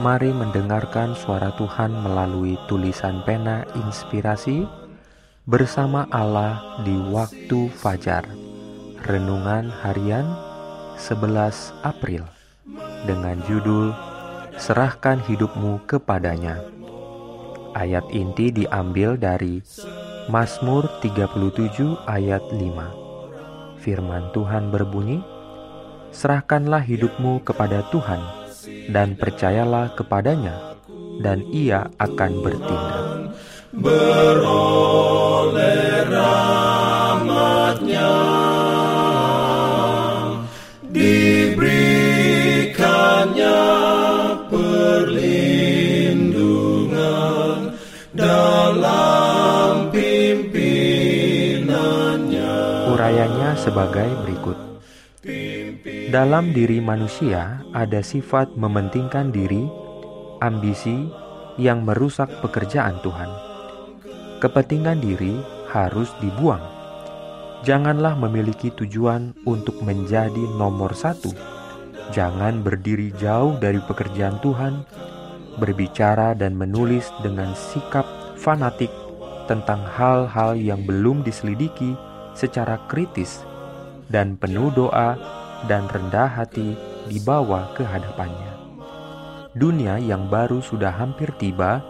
Mari mendengarkan suara Tuhan melalui tulisan pena inspirasi bersama Allah di waktu fajar. Renungan harian 11 April dengan judul Serahkan hidupmu kepadanya. Ayat inti diambil dari Mazmur 37 ayat 5. Firman Tuhan berbunyi, Serahkanlah hidupmu kepada Tuhan dan percayalah kepadanya, dan ia akan bertindak. Beroleh rahmatnya diberikannya perlindungan dalam pimpinannya. Urayanya sebagai berikut. Dalam diri manusia ada sifat mementingkan diri, ambisi yang merusak pekerjaan Tuhan. Kepentingan diri harus dibuang. Janganlah memiliki tujuan untuk menjadi nomor satu. Jangan berdiri jauh dari pekerjaan Tuhan, berbicara dan menulis dengan sikap fanatik tentang hal-hal yang belum diselidiki secara kritis dan penuh doa dan rendah hati dibawa ke hadapannya. Dunia yang baru sudah hampir tiba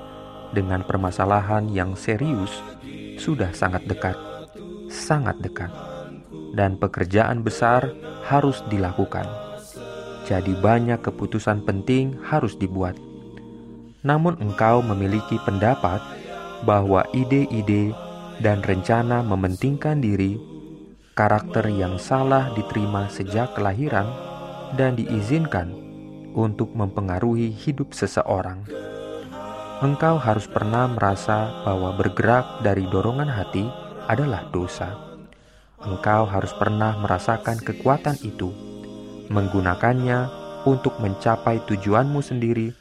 dengan permasalahan yang serius sudah sangat dekat, sangat dekat, dan pekerjaan besar harus dilakukan. Jadi, banyak keputusan penting harus dibuat. Namun, engkau memiliki pendapat bahwa ide-ide dan rencana mementingkan diri karakter yang salah diterima sejak kelahiran dan diizinkan untuk mempengaruhi hidup seseorang. Engkau harus pernah merasa bahwa bergerak dari dorongan hati adalah dosa. Engkau harus pernah merasakan kekuatan itu, menggunakannya untuk mencapai tujuanmu sendiri,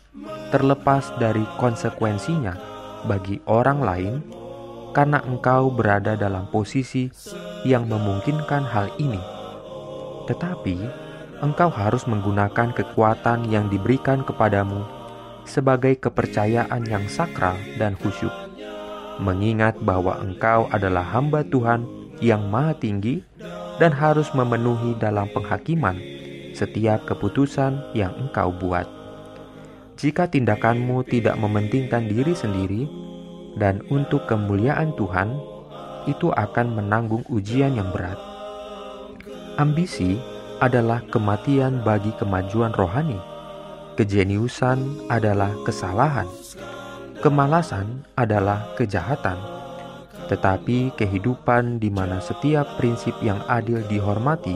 terlepas dari konsekuensinya bagi orang lain karena engkau berada dalam posisi yang memungkinkan hal ini. Tetapi engkau harus menggunakan kekuatan yang diberikan kepadamu sebagai kepercayaan yang sakral dan khusyuk, mengingat bahwa engkau adalah hamba Tuhan yang Maha Tinggi dan harus memenuhi dalam penghakiman setiap keputusan yang engkau buat. Jika tindakanmu tidak mementingkan diri sendiri, dan untuk kemuliaan Tuhan, itu akan menanggung ujian yang berat. Ambisi adalah kematian bagi kemajuan rohani. Kejeniusan adalah kesalahan. Kemalasan adalah kejahatan. Tetapi kehidupan di mana setiap prinsip yang adil dihormati,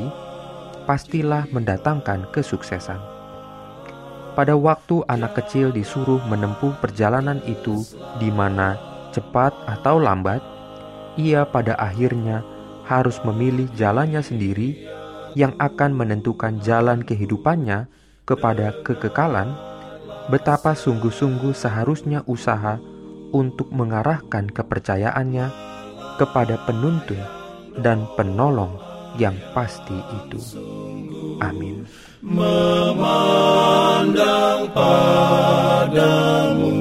pastilah mendatangkan kesuksesan. Pada waktu anak kecil disuruh menempuh perjalanan itu, di mana cepat atau lambat, ia pada akhirnya harus memilih jalannya sendiri yang akan menentukan jalan kehidupannya kepada kekekalan. Betapa sungguh-sungguh seharusnya usaha untuk mengarahkan kepercayaannya kepada penuntun dan penolong yang pasti itu. Amin. Memandang padamu.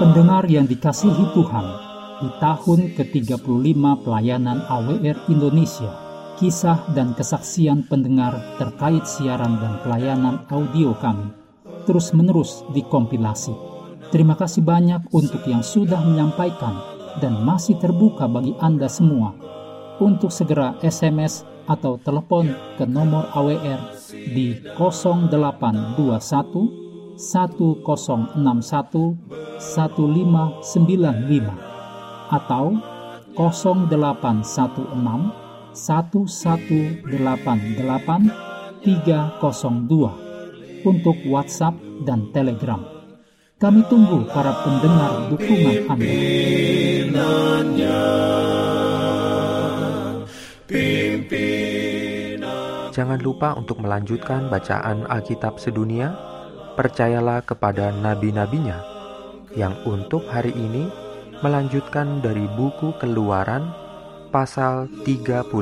Pendengar yang dikasihi Tuhan, di tahun ke-35 pelayanan AWR Indonesia, kisah dan kesaksian pendengar terkait siaran dan pelayanan audio kami terus-menerus dikompilasi Terima kasih banyak untuk yang sudah menyampaikan dan masih terbuka bagi Anda semua untuk segera SMS atau telepon ke nomor AWR di 0821 1061 1595 atau 0812 0816 1188 302 untuk WhatsApp dan Telegram. Kami tunggu para pendengar dukungan Anda. Jangan lupa untuk melanjutkan bacaan Alkitab sedunia. Percayalah kepada nabi-nabinya yang untuk hari ini melanjutkan dari buku Keluaran pasal 38.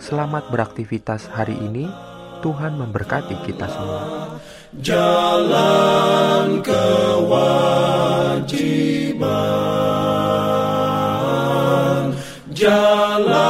Selamat beraktivitas hari ini. Tuhan memberkati kita semua. Jalan kewajiban. Jalan